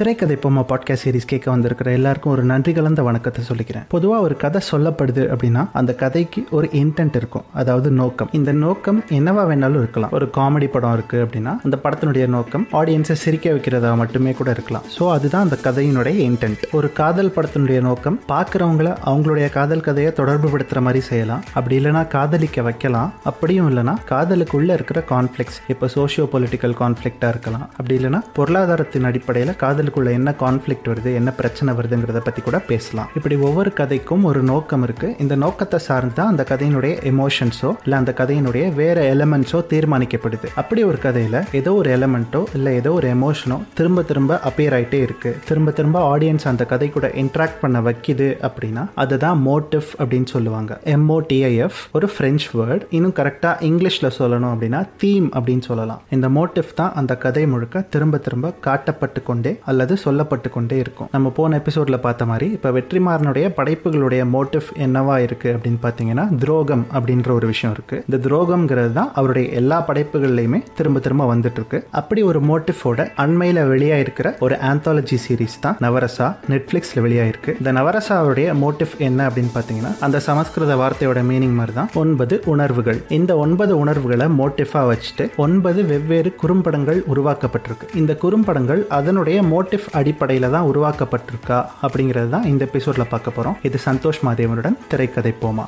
திரைக்கதை பொம்மை podcast series கேட்க வந்திருக்கிற எல்லாருக்கும் ஒரு நன்றி கலந்த வணக்கத்தை சொல்லிக்கிறேன். பொதுவாக ஒரு கதை சொல்லப்படுது அப்படின்னா அந்த கதைக்கு ஒரு இன்டென்ட் இருக்கும். அதாவது நோக்கம். இந்த நோக்கம் என்னவா வேணாலும் இருக்கலாம். ஒரு காமெடி படம் இருக்கு அப்படின்னா அந்த படத்தினுடைய நோக்கம் ஆடியன்ஸை சிரிக்க வைக்கிறதா மட்டுமே கூட இருக்கலாம். ஸோ அதுதான் அந்த கதையினுடைய இன்டென்ட் ஒரு காதல் படத்தினுடைய நோக்கம் பார்க்குறவங்கள அவங்களுடைய காதல் கதையை தொடர்பு படுத்துற மாதிரி செய்யலாம். அப்படி இல்லைன்னா காதலிக்க வைக்கலாம். அப்படியும் இல்லைன்னா காதலுக்குள்ள இருக்கிற கான்ஃப்ளிக்ஸ் இப்போ சோஷியோ பொலிட்டிக்கல் கான்ஃப்ளிக்டாக இருக்கலாம். அப்படி இல்லைன்னா பொருளாதாரத்தின் அடிப்படையில் காதல் காதலுக்குள்ள என்ன கான்ஃப்ளிக்ட் வருது என்ன பிரச்சனை வருதுங்கிறத பற்றி கூட பேசலாம். இப்படி ஒவ்வொரு கதைக்கும் ஒரு நோக்கம் இருக்கு. இந்த நோக்கத்தை சார்ந்து தான் அந்த கதையினுடைய எமோஷன்ஸோ இல்லை அந்த கதையினுடைய வேற எலமெண்ட்ஸோ தீர்மானிக்கப்படுது. அப்படி ஒரு கதையில் ஏதோ ஒரு எலமெண்ட்டோ இல்லை ஏதோ ஒரு எமோஷனோ திரும்ப திரும்ப அப்பியர் ஆகிட்டே இருக்கு. திரும்ப திரும்ப ஆடியன்ஸ் அந்த கதை கூட இன்ட்ராக்ட் பண்ண வைக்கிது அப்படின்னா அதுதான் மோட்டிவ் அப்படின்னு சொல்லுவாங்க. எம்ஓடிஐஎஃப் ஒரு ஃப்ரெஞ்ச் வேர்ட் இன்னும் கரெக்டாக இங்கிலீஷில் சொல்லணும் அப்படின்னா தீம் அப்படின்னு சொல்லலாம். இந்த மோட்டிவ் தான் அந்த கதை முழுக்க திரும்ப திரும்ப காட்டப்பட்டு கொண்டே அல்லது சொல்லப்பட்டு கொண்டே இருக்கும். நம்ம போன எபிசோட்ல பார்த்த மாதிரி இப்போ வெற்றிமாறனுடைய படைப்புகளுடைய மோட்டிவ் என்னவா இருக்கு அப்படின்னு பார்த்தீங்கன்னா துரோகம் அப்படின்ற ஒரு விஷயம் இருக்கு. இந்த துரோகம்ங்கிறது தான் அவருடைய எல்லா படைப்புகள்லையுமே திரும்ப திரும்ப வந்துட்டு இருக்கு அப்படி ஒரு மோட்டிஃபோட அண்மையில் வெளியாயிருக்கிற ஒரு ஆந்தாலஜி சீரிஸ் தான் நவரசா நெட்ஃபிளிக்ஸ்ல வெளியாயிருக்கு. இந்த நவரசாவுடைய மோட்டிவ் என்ன அப்படின்னு பார்த்தீங்கன்னா அந்த சமஸ்கிருத வார்த்தையோட மீனிங் மாதிரி தான். ஒன்பது உணர்வுகள். இந்த ஒன்பது உணர்வுகளை மோட்டிஃபா வச்சுட்டு ஒன்பது வெவ்வேறு குறும்படங்கள் உருவாக்கப்பட்டிருக்கு. இந்த குறும்படங்கள் அதனுடைய மோட்டிவ் அடிப்படையில் தான் உருவாக்கப்பட்டிருக்கா அப்படிங்கிறது தான் இந்த எபிசோடில் பார்க்க போறோம். இது சந்தோஷ் மாதேவனுடன் திரைக்கதை போமா.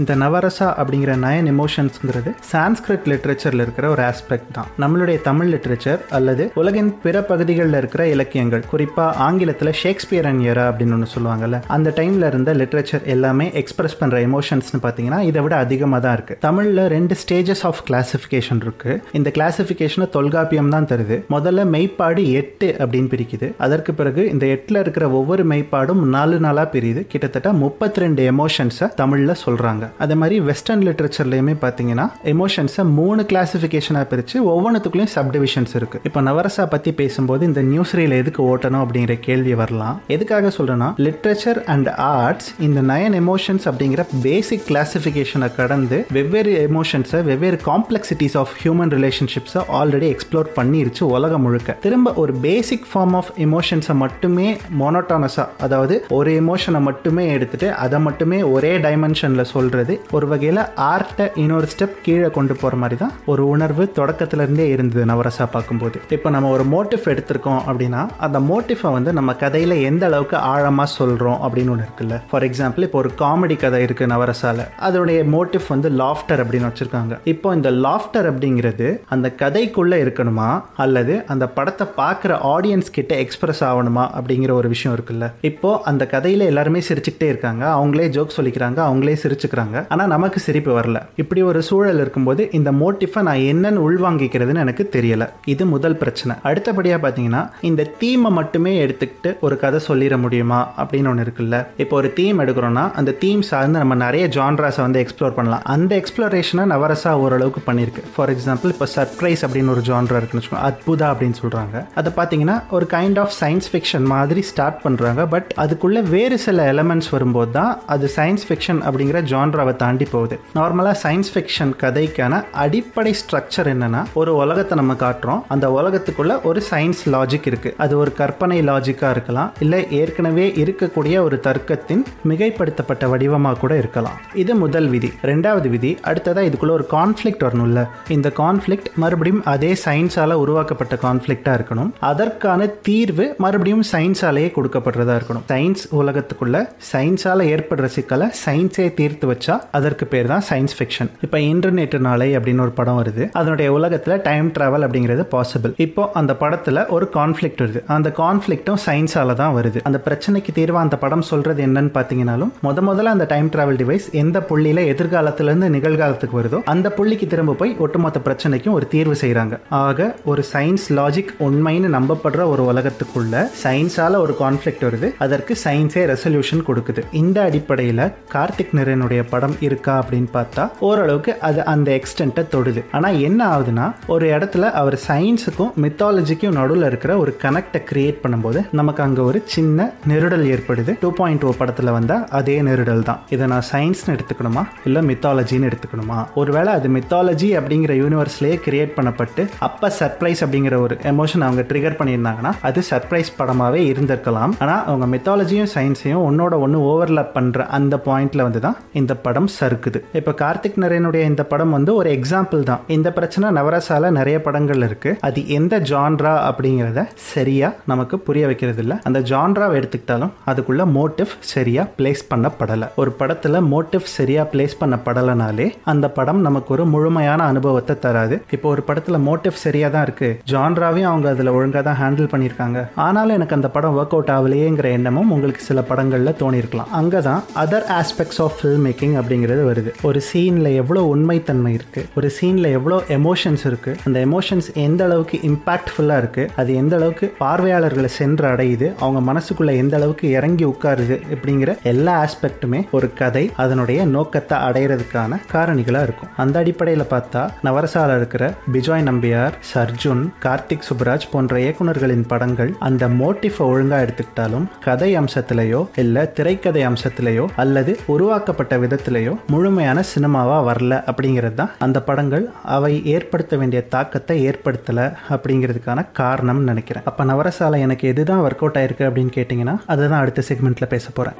இந்த நவரசா அப்படிங்கிற நயன் எமோஷன்ஸ்ங்கிறது சான்ஸ்கிரிட் லிட்ரேச்சரில் இருக்கிற ஒரு ஆஸ்பெக்ட் தான். நம்மளுடைய தமிழ் லிட்ரேச்சர் அல்லது உலகின் பிற பகுதிகளில் இருக்கிற இலக்கியங்கள் குறிப்பாக ஆங்கிலத்தில் ஷேக்ஸ்பியர் அண்ட் இயரா அப்படின்னு ஒன்று சொல்லுவாங்கல்ல அந்த டைமில் இருந்த லிட்ரேச்சர் எல்லாமே எக்ஸ்பிரஸ் பண்ணுற எமோஷன்ஸ்னு பார்த்தீங்கன்னா இதை விட அதிகமாக தான் இருக்குது தமிழில் ரெண்டு ஸ்டேஜஸ் ஆஃப் கிளாசிஃபிகேஷன் இருக்குது இந்த கிளாசிஃபிகேஷனை தொல்காப்பியம் தான் தருது. முதல்ல மெய்ப்பாடு எட்டு அப்படின்னு பிரிக்குது. அதற்கு பிறகு இந்த எட்டில் இருக்கிற ஒவ்வொரு மெய்ப்பாடும் நாலு நாளாக பிரியுது. கிட்டத்தட்ட முப்பத்தி ரெண்டு எமோஷன்ஸை தமிழில் சொல்கிறாங்க அதே மாதிரி வெஸ்டர்ன் லிட்ரேச்சர்லையுமே பார்த்தீங்கன்னா எமோஷன்ஸை மூணு கிளாசிஃபிகேஷனாக பிரித்து ஒவ்வொன்றுத்துக்குள்ளேயும் சப்டிவிஷன்ஸ் இருக்குது இப்போ நவரசா பற்றி பேசும்போது இந்த நியூஸ் ரீல் எதுக்கு ஓட்டணும் அப்படிங்கிற கேள்வி வரலாம். எதுக்காக சொல்கிறேன்னா லிட்ரேச்சர் அண்ட் ஆர்ட்ஸ் இந்த நயன் எமோஷன்ஸ் அப்படிங்கிற பேசிக் கிளாசிஃபிகேஷனை கடந்து வெவ்வேறு எமோஷன்ஸை வெவ்வேறு காம்ப்ளெக்சிட்டிஸ் ஆஃப் ஹியூமன் ரிலேஷன்ஷிப்ஸை ஆல்ரெடி எக்ஸ்ப்ளோர் பண்ணிருச்சு உலகம் முழுக்க. திரும்ப ஒரு பேசிக் ஃபார்ம் ஆஃப் எமோஷன்ஸை மட்டுமே மோனோட்டானஸாக அதாவது ஒரு எமோஷனை மட்டுமே எடுத்துட்டு அதை மட்டுமே ஒரே டைமென்ஷனில் சொல்கிறது ஒரு வகையில் ஆர்ட்டை இன்னொரு ஸ்டெப் கீழே கொண்டு போகிற மாதிரி தான் ஒரு உணர்வு தொடக்கத்துல இருந்தே இருந்தது நவரசா பார்க்கும்போது. இப்போ நம்ம ஒரு மோட்டிஃப் எடுத்திருக்கோம் அப்படின்னா அந்த மோட்டிஃபை வந்து நம்ம கதையில் எந்த அளவுக்கு ஆழமாக சொல்கிறோம் அப்படின்னு ஒன்று இருக்குல்ல. ஃபார் எக்ஸாம்பிள் இப்போ ஒரு காமெடி கதை இருக்குது நவரசால. அதனுடைய மோட்டிஃப் வந்து லாஃப்டர் அப்படின்னு வச்சுருக்காங்க. இப்போ இந்த லாஃப்டர் அப்படிங்கிறது அந்த கதைக்குள்ளே இருக்கணுமா? அல்லது அந்த படத்தை பார்க்குற ஆடியன்ஸ் கிட்ட எக்ஸ்பிரஸ் ஆகணுமா? அப்படிங்கிற ஒரு விஷயம் இருக்குல்ல. இப்போ அந்த கதையில் எல்லாருமே சிரிச்சுக்கிட்டே இருக்காங்க. அவங்களே ஜோக் சொல்லிக்கிறாங்க. அவங்களே சிரிச்சுக்கிறாங்க. ஆனால் நமக்கு சிரிப்பு வரல. இப்படி ஒரு சூழல் இருக்கும்போது இந்த மோட்டிஃபை நான் என்னன்னு உள்வாங்கிக்கிறதுன்னு எனக்கு தெரியல. இது முதல் பிரச்சனை. அடுத்தபடியாக பார்த்தீங்கன்னா இந்த தீமை மட்டுமே எடுத்துக்கிட்டு ஒரு கதை சொல்லிட முடியுமா? அப்படின்னு ஒன்று இருக்குல்ல. இப்போ ஒரு தீம் எடுக்கிறோம்னா அந்த தீம் சார்ந்து நம்ம நிறைய ஜான்ராஸை வந்து எக்ஸ்ப்ளோர் பண்ணலாம். அந்த எக்ஸ்ப்ளோரேஷனை நவரசா ஓரளவுக்கு பண்ணியிருக்கு. ஃபார் எக்ஸாம்பிள் இப்போ சர்ப்ரைஸ் அப்படின்னு ஒரு ஜான்ரா இருக்குன்னு வச்சுக்கோங்க அற்புதா அப்படின்னு சொல்கிறாங்க அதை பார்த்தீங்கன்னா ஒரு கைண்ட் ஆஃப் சயின்ஸ் ஃபிக்ஷன் மாதிரி ஸ்டார்ட் பண்ணுறாங்க பட் அதுக்குள்ளே வேறு சில எலமெண்ட்ஸ் வரும்போது தான் அது சயின்ஸ் ஃபிக்ஷன் அப்படிங்கிற ஜான் ஜான்ராவை தாண்டி போகுது. நார்மலாக சயின்ஸ் ஃபிக்ஷன் கதைக்கான அடிப்படை ஸ்ட்ரக்சர் என்னன்னா ஒரு உலகத்தை நம்ம காட்டுறோம். அந்த உலகத்துக்குள்ள ஒரு சயின்ஸ் லாஜிக் இருக்கு. அது ஒரு கற்பனை லாஜிக்காக இருக்கலாம். இல்லை ஏற்கனவே இருக்கக்கூடிய ஒரு தர்க்கத்தின் மிகைப்படுத்தப்பட்ட வடிவமாக கூட இருக்கலாம். இது முதல் விதி. ரெண்டாவது விதி அடுத்ததாக இதுக்குள்ள ஒரு கான்ஃப்ளிக்ட் வரணும்ல. இந்த கான்ஃப்ளிக்ட் மறுபடியும் அதே சயின்ஸால உருவாக்கப்பட்ட கான்ஃப்ளிக்டாக இருக்கணும். அதற்கான தீர்வு மறுபடியும் சயின்ஸாலேயே கொடுக்கப்படுறதா இருக்கணும். சயின்ஸ் உலகத்துக்குள்ள சயின்ஸால ஏற்படுற சிக்கலை சயின்ஸே தீர்த்து வச்சு அதற்கு பேர் தான் சயின்ஸ் ஃபிக்ஷன் இப்போ இன்டர்நெட் நாளை அப்படின்னு ஒரு படம் வருது. அதனுடைய உலகத்தில் டைம் ட்ராவல் அப்படிங்கிறது பாசிபிள் இப்போ அந்த படத்தில் ஒரு கான்ஃப்ளிக்ட் வருது. அந்த கான்ஃப்ளிக்ட்டும் சயின்ஸால தான் வருது. அந்த பிரச்சனைக்கு தீர்வாக அந்த படம் சொல்றது என்னன்னு பார்த்தீங்கன்னாலும் முத முதல்ல அந்த டைம் ட்ராவல் டிவைஸ் எந்த புள்ளியில எதிர்காலத்திலிருந்து நிகழ்காலத்துக்கு வருதோ அந்த புள்ளிக்கு திரும்ப போய் ஒட்டுமொத்த பிரச்சனைக்கும் ஒரு தீர்வு செய்கிறாங்க ஆக ஒரு சயின்ஸ் லாஜிக் உண்மைன்னு நம்பப்படுற ஒரு உலகத்துக்குள்ள சயின்ஸால ஒரு கான்ஃப்ளிக்ட் வருது. அதற்கு சயின்ஸே ரெசல்யூஷன் கொடுக்குது. இந்த அடிப்படையில் கார்த்திக் நிரனுடைய படம் இருக்கா அப்படின்னு பார்த்தா ஓரளவுக்கு அது அந்த எக்ஸ்டென்ட்டை தொடுது. ஆனால் என்ன ஆகுதுன்னா ஒரு இடத்துல அவர் சயின்ஸுக்கும் மித்தாலஜிக்கும் நடுவில் இருக்கிற ஒரு கனெக்டை கிரியேட் பண்ணும்போது நமக்கு அங்கே ஒரு சின்ன நெருடல் ஏற்படுது. டூ பாயிண்ட் ஓ oh படத்தில் வந்தால் அதே நெருடல் தான். இதை நான் சயின்ஸ்னு எடுத்துக்கணுமா? இல்லை மித்தாலஜின்னு எடுத்துக்கணுமா? ஒருவேளை அது மித்தாலஜி அப்படிங்கிற யூனிவர்ஸ்லேயே கிரியேட் பண்ணப்பட்டு அப்போ சர்ப்ரைஸ் அப்படிங்கிற ஒரு எமோஷன் அவங்க ட்ரிகர் பண்ணியிருந்தாங்கன்னா அது சர்ப்ரைஸ் படமாகவே இருந்திருக்கலாம். ஆனால் அவங்க மித்தாலஜியும் சயின்ஸையும் ஒன்னோட ஒன்று ஓவர்லாப் பண்ணுற அந்த பாயிண்ட்ல வந்து தான் இந்த படம் சறுக்குது. இப்போ கார்த்திக் நரேனுடைய இந்த படம் வந்து ஒரு எக்ஸாம்பிள் தான். இந்த பிரச்சனை நவரசால நிறைய படங்கள் இருக்கு. அது எந்த ஜான்ரா அப்படிங்கிறத சரியா நமக்கு புரிய வைக்கிறது இல்லை அந்த ஜான்ராவை எடுத்துக்கிட்டாலும் அதுக்குள்ள மோட்டிவ் சரியா பிளேஸ் பண்ணப்படலை. ஒரு படத்துல மோட்டிவ் சரியா பிளேஸ் பண்ணப்படலைனாலே அந்த படம் நமக்கு ஒரு முழுமையான அனுபவத்தை தராது. இப்போ ஒரு படத்துல மோட்டிவ் சரியா தான் இருக்கு. ஜான்ராவையும் அவங்க அதுல ஒழுங்கா தான் ஹேண்டில் பண்ணியிருக்காங்க. ஆனாலும் எனக்கு அந்த படம் ஒர்க் அவுட் ஆகலையேங்கிற எண்ணமும் உங்களுக்கு சில படங்கள்ல தோணியிருக்கலாம். அங்கே தான் other aspects of film making அப்படிங்கிறது வருது. ஒரு சீனில் எவ்வளோ உண்மைத்தன்மை இருக்குது ஒரு சீனில் எவ்வளோ எமோஷன்ஸ் இருக்குது அந்த எமோஷன்ஸ் எந்த அளவுக்கு இம்பாக்ட்ஃபுல்லாக இருக்குது அது எந்த அளவுக்கு பார்வையாளர்களை சென்று அடையுது? அவங்க மனசுக்குள்ளே எந்த அளவுக்கு இறங்கி உட்காருது? அப்படிங்கிற எல்லா ஆஸ்பெக்ட்டுமே ஒரு கதை அதனுடைய நோக்கத்தை அடையிறதுக்கான காரணிகளாக இருக்கும். அந்த அடிப்படையில் பார்த்தா நவரசால இருக்கிற பிஜாய் நம்பியார் சர்ஜுன் கார்த்திக் சுப்ராஜ் போன்ற இயக்குநர்களின் படங்கள் அந்த மோட்டிஃபை ஒழுங்காக எடுத்துக்கிட்டாலும் கதை அம்சத்திலேயோ இல்லை திரைக்கதை அம்சத்திலேயோ அல்லது உருவாக்கப்பட்ட விதத்தில் விதத்திலேயோ முழுமையான சினிமாவாக வரல அப்படிங்கிறது தான் அந்த படங்கள் அவை ஏற்படுத்த வேண்டிய தாக்கத்தை ஏற்படுத்தலை அப்படிங்கிறதுக்கான காரணம்னு நினைக்கிறேன் அப்போ நவரசாலை எனக்கு எதுதான் ஒர்க் அவுட் ஆயிருக்கு அப்படின்னு கேட்டிங்கன்னா அதை தான் அடுத்த செக்மெண்ட்டில் பேச போகிறேன்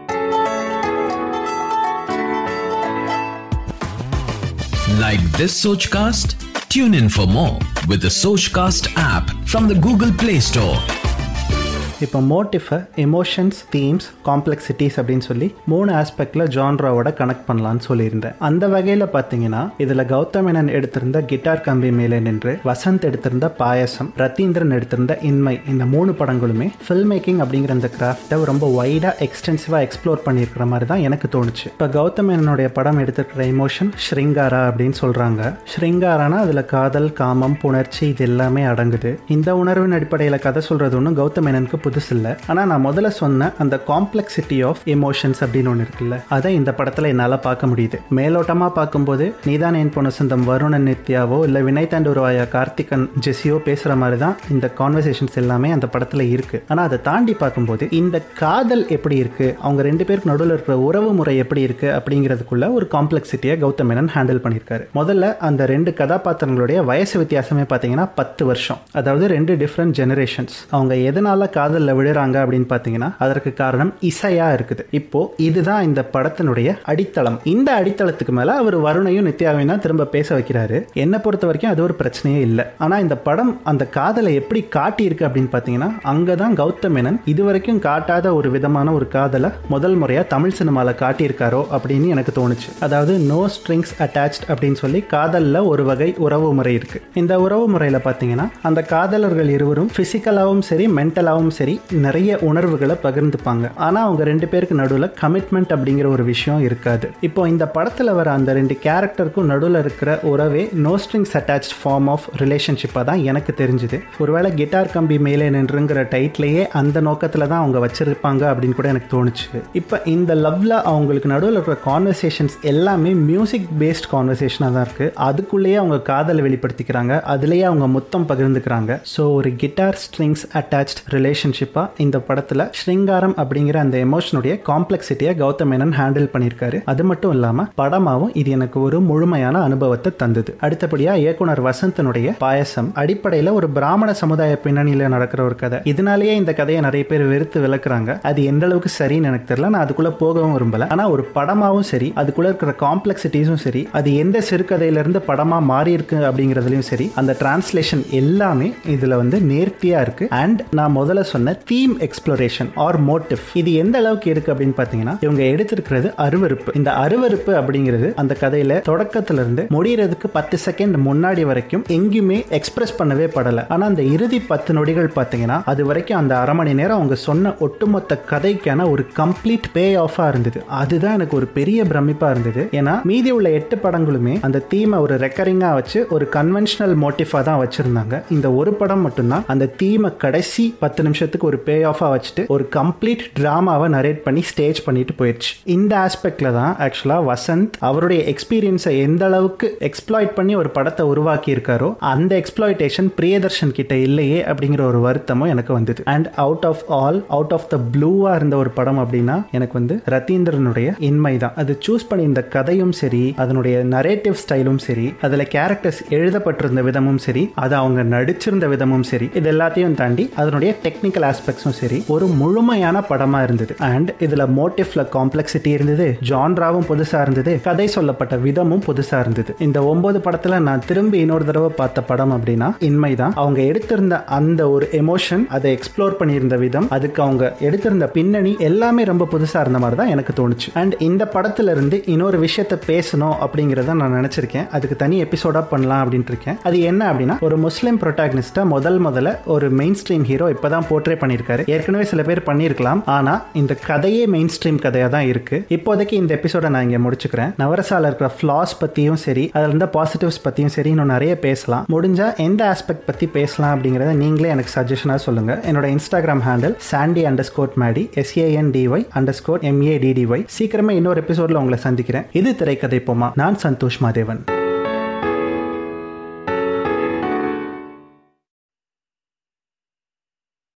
Like this Sochcast? Tune in for more with the Sochcast app from the Google Play Store. இப்போ மோட்டிஃபை எமோஷன்ஸ் தீம்ஸ் காம்ப்ளெக்சிட்டிஸ் அப்படின்னு சொல்லி மூணு ஆஸ்பெக்டில் ஜான்ராவோட கனெக்ட் பண்ணலான்னு சொல்லியிருந்தேன். அந்த வகையில் பார்த்தீங்கன்னா இதில் கௌதம் மேனன் எடுத்திருந்த கிட்டார் கம்பி மேலே நின்று வசந்த் எடுத்திருந்த பாயசம் ரத்தீந்திரன் எடுத்திருந்த இன்மை இந்த மூணு படங்களுமே ஃபில்ம் மேக்கிங் அப்படிங்கிற அந்த கிராஃப்டை ரொம்ப வைடாக எக்ஸ்டென்சிவாக எக்ஸ்ப்ளோர் பண்ணியிருக்கிற மாதிரி தான் எனக்கு தோணுச்சு. இப்போ கௌதம் மேனனுடைய படம் எடுத்திருக்கிற எமோஷன் ஸ்ரிங்காரா அப்படின்னு சொல்கிறாங்க ஸ்ரிங்காரானா அதில் காதல் காமம் புணர்ச்சி இது எல்லாமே அடங்குது. இந்த உணர்வின் அடிப்படையில் கதை சொல்கிறது ஒன்றும் கௌதமேனனுக்கு மேனனுக்கு இல்லை ஆனால் நான் முதல்ல சொன்ன அந்த காம்ப்ளெக்சிட்டி ஆஃப் எமோஷன்ஸ் அப்படின்னு ஒன்று இருக்குல்ல அதை இந்த படத்தில் என்னால் பார்க்க முடியுது. மேலோட்டமாக பார்க்கும்போது நீதான் என் பொண்ணு சொந்தம் வருணன் நித்யாவோ இல்லை வினய் தாண்டுருவாயா கார்த்திகன் ஜெஸியோ பேசுகிற மாதிரி தான் இந்த கான்வர்சேஷன்ஸ் எல்லாமே அந்த படத்தில் இருக்குது ஆனால் அதை தாண்டி பார்க்கும்போது இந்த காதல் எப்படி இருக்குது அவங்க ரெண்டு பேருக்கு நடுவில் இருக்கிற உறவு முறை எப்படி இருக்குது அப்படிங்கிறதுக்குள்ள ஒரு காம்ப்ளெக்சிட்டியை கௌதம் மேனன் ஹேண்டில் பண்ணியிருக்காரு. முதல்ல அந்த ரெண்டு கதாபாத்திரங்களுடைய வயசு வித்தியாசமே பார்த்தீங்கன்னா பத்து வருஷம். அதாவது ரெண்டு டிஃப்ரெண்ட் ஜெனரேஷன்ஸ் அவங்க எதனால காதல் காதலில் விழுறாங்க அப்படின்னு பார்த்தீங்கன்னா அதற்கு காரணம் இசையா இருக்குது. இப்போ இதுதான் இந்த படத்தினுடைய அடித்தளம். இந்த அடித்தளத்துக்கு மேல அவர் வருணையும் நித்யாவையும் தான் திரும்ப பேச வைக்கிறாரு. என்னை பொறுத்த வரைக்கும் அது ஒரு பிரச்சனையே இல்லை. ஆனா இந்த படம் அந்த காதலை எப்படி காட்டியிருக்கு அப்படின்னு பார்த்தீங்கன்னா அங்கதான் கௌதம் மேனன் இதுவரைக்கும் காட்டாத ஒரு விதமான ஒரு காதலை முதல் முறையாக தமிழ் சினிமாவில் காட்டியிருக்காரோ அப்படின்னு எனக்கு தோணுச்சு. அதாவது நோ ஸ்ட்ரிங்ஸ் அட்டாச்ட் அப்படின்னு சொல்லி காதலில் ஒரு வகை உறவு முறை இருக்கு. இந்த உறவு முறையில் பார்த்தீங்கன்னா அந்த காதலர்கள் இருவரும் ஃபிசிக்கலாகவும் சரி மென்டலாகவும் சரி நிறைய உணர்வுகளை பகிர்ந்துப்பாங்க. ஆனால் அவங்க ரெண்டு பேருக்கு நடுவில் கமிட்மெண்ட் அப்படிங்கிற ஒரு விஷயம் இருக்காது. இப்போ இந்த படத்தில் வர அந்த ரெண்டு கேரக்டருக்கும் நடுவில் இருக்கிற உறவே no strings attach form of ரிலேஷன்ஷிப்பாக தான் எனக்கு தெரிஞ்சுது. ஒருவேளை கிட்டார் கம்பி மேலே நின்றுங்கிற டைட்லேயே அந்த நோக்கத்தில் தான் அவங்க வச்சிருப்பாங்க அப்படின்னு கூட எனக்கு தோணுச்சு. இப்போ இந்த லவ்ல அவங்களுக்கு நடுவில் இருக்கிற கான்வர்சேஷன்ஸ் எல்லாமே மியூசிக் பேஸ்ட் கான்வர்சேஷனாக தான் இருக்குது அதுக்குள்ளேயே அவங்க காதலை வெளிப்படுத்திக்கிறாங்க. அதுலேயே அவங்க மொத்தம் பகிர்ந்துக்கிறாங்க. ஸோ ஒரு கிட்டார் ஸ்ட்ரிங்ஸ் அட்டாச்ட் ரிலேஷன்ஷிப்பாக இந்த படத்தில் ஸ்ருங்காரம் அப்படிங்கிற அந்த எமோஷனுடைய காம்ப்ளெக்சிட்டியை கௌதம் மேனன் ஹேண்டில் பண்ணியிருக்காரு. அது மட்டும் இல்லாமல் படமாகவும் இது எனக்கு ஒரு முழுமையான அனுபவத்தை தந்தது. அடுத்தபடியாக இயக்குனர் வசந்தனுடைய பாயசம் அடிப்படையில் ஒரு பிராமண சமுதாய பின்னணியில் நடக்கிற ஒரு கதை. இதனாலேயே இந்த கதையை நிறைய பேர் வெறுத்து விளக்குறாங்க. அது எந்த அளவுக்கு சரின்னு எனக்கு தெரியல நான் அதுக்குள்ள போகவும் விரும்பல. ஆனால் ஒரு படமாவும் சரி அதுக்குள்ள இருக்கிற காம்ப்ளெக்சிட்டிஸும் சரி அது எந்த சிறுகதையிலிருந்து படமா மாறி இருக்கு அப்படிங்கறதுலயும் சரி அந்த டிரான்ஸ்லேஷன் எல்லாமே இதுல வந்து நேர்த்தியா இருக்கு. அண்ட் நான் முதல்ல சொன்ன தீம் எக்ஸ்ப்ளோரேஷன் ஆர் மோட்டிவ் இது எந்த அளவுக்கு இருக்கு அப்படின்னு பாத்தீங்கன்னா இவங்க எடுத்திருக்கிறது அருவருப்பு. இந்த அருவருப்பு அப்படிங்கிறது அந்த கதையில தொடக்கத்துல இருந்து முடியறதுக்கு பத்து செகண்ட் முன்னாடி வரைக்கும் எங்கேயுமே எக்ஸ்பிரஸ் பண்ணவே படல. ஆனா அந்த இறுதி பத்து நொடிகள் பாத்தீங்கன்னா அது வரைக்கும் அந்த அரை மணி நேரம் அவங்க சொன்ன ஒட்டுமொத்த கதைக்கான ஒரு கம்ப்ளீட் பே ஆஃபா இருந்தது. அதுதான் எனக்கு ஒரு பெரிய பிரமிப்பா இருந்தது. ஏன்னா மீதி உள்ள எட்டு படங்களுமே அந்த தீமை ஒரு ரெக்கரிங்கா வச்சு ஒரு கன்வென்ஷனல் மோட்டிஃபா தான் வச்சிருந்தாங்க. இந்த ஒரு படம் மட்டும்தான் அந்த தீமை கடைசி பத்து நிமிஷம் நிமிஷத்துக்கு ஒரு பே ஆஃபாக வச்சுட்டு ஒரு கம்ப்ளீட் ட்ராமாவை நரேட் பண்ணி ஸ்டேஜ் பண்ணிட்டு போயிடுச்சு இந்த ஆஸ்பெக்ட்ல தான் ஆக்சுவலாக வசந்த் அவருடைய எக்ஸ்பீரியன்ஸை எந்த அளவுக்கு எக்ஸ்ப்ளாய்ட் பண்ணி ஒரு படத்தை உருவாக்கி இருக்காரோ அந்த எக்ஸ்ப்ளாய்டேஷன் பிரியதர்ஷன் கிட்ட இல்லையே அப்படிங்கிற ஒரு வருத்தமும் எனக்கு வந்தது. And out of all out of the ப்ளூவா இருந்த ஒரு படம் அப்படின்னா எனக்கு வந்து ரத்தீந்திரனுடைய இன்மை தான். அது சூஸ் பண்ணி இந்த கதையும் சரி அதனுடைய நரேட்டிவ் ஸ்டைலும் சரி அதுல கேரக்டர்ஸ் எழுதப்பட்டிருந்த விதமும் சரி அது அவங்க நடிச்சிருந்த விதமும் சரி இது எல்லாத்தையும் தாண்டி அதனுடைய டெக்னிக்கல் ஆஸ்பெக்ட்ஸும் சரி ஒரு முழுமையான படமா இருந்தது. அண்ட் இதுல மோட்டிவ்ல காம்ப்ளெக்சிட்டி இருந்தது ஜான்ராவும் புதுசா இருந்தது கதை சொல்லப்பட்ட விதமும் புதுசா இருந்தது. இந்த ஒன்பது படத்துல நான் திரும்பி இன்னொரு தடவை பார்த்த படம் அப்படின்னா இன்மைதான். அவங்க எடுத்திருந்த அந்த ஒரு எமோஷன் அதை எக்ஸ்ப்ளோர் பண்ணியிருந்த விதம் அதுக்கு அவங்க எடுத்திருந்த பின்னணி எல்லாமே ரொம்ப புதுசா இருந்த மாதிரி தான் எனக்கு தோணுச்சு. அண்ட் இந்த படத்துல இருந்து இன்னொரு விஷயத்த பேசணும் அப்படிங்கறத நான் நினைச்சிருக்கேன். அதுக்கு தனி எபிசோடா பண்ணலாம் அப்படின்ட்டு இருக்கேன். அது என்ன அப்படின்னா ஒரு முஸ்லீம் ப்ரொட்டாகனிஸ்டா முதல் முதல்ல ஒரு மெயின் ஸ்ட்ரீம் ஹீரோ இப்பதான் போர்ட்ரே பண்ணியிருக்காரு. ஏற்கனவே சில பேர் பண்ணியிருக்கலாம். ஆனா இந்த கதையே மெயின் ஸ்ட்ரீம் கதையா தான் இருக்கு. இப்போதைக்கு இந்த எபிசோட நான் இங்க முடிச்சுக்கிறேன். நவரசால இருக்கிற ஃபிளாஸ் பத்தியும் சரி அதுல இருந்த பாசிட்டிவ்ஸ் பத்தியும் சரி இன்னும் நிறைய பேசலாம். முடிஞ்சா எந்த ஆஸ்பெக்ட் பத்தி பேசலாம் அப்படிங்கறத நீங்களே எனக்கு சஜஷனா சொல்லுங்க. என்னோட Instagram handle Sandy underscore Maddy S A N D Y underscore M A D D Y சீக்கிரமே இன்னொரு எபிசோட்ல உங்களை சந்திக்கிறேன். இது திரைக்கதை போமா நான் சந்தோஷ் மாதேவன்.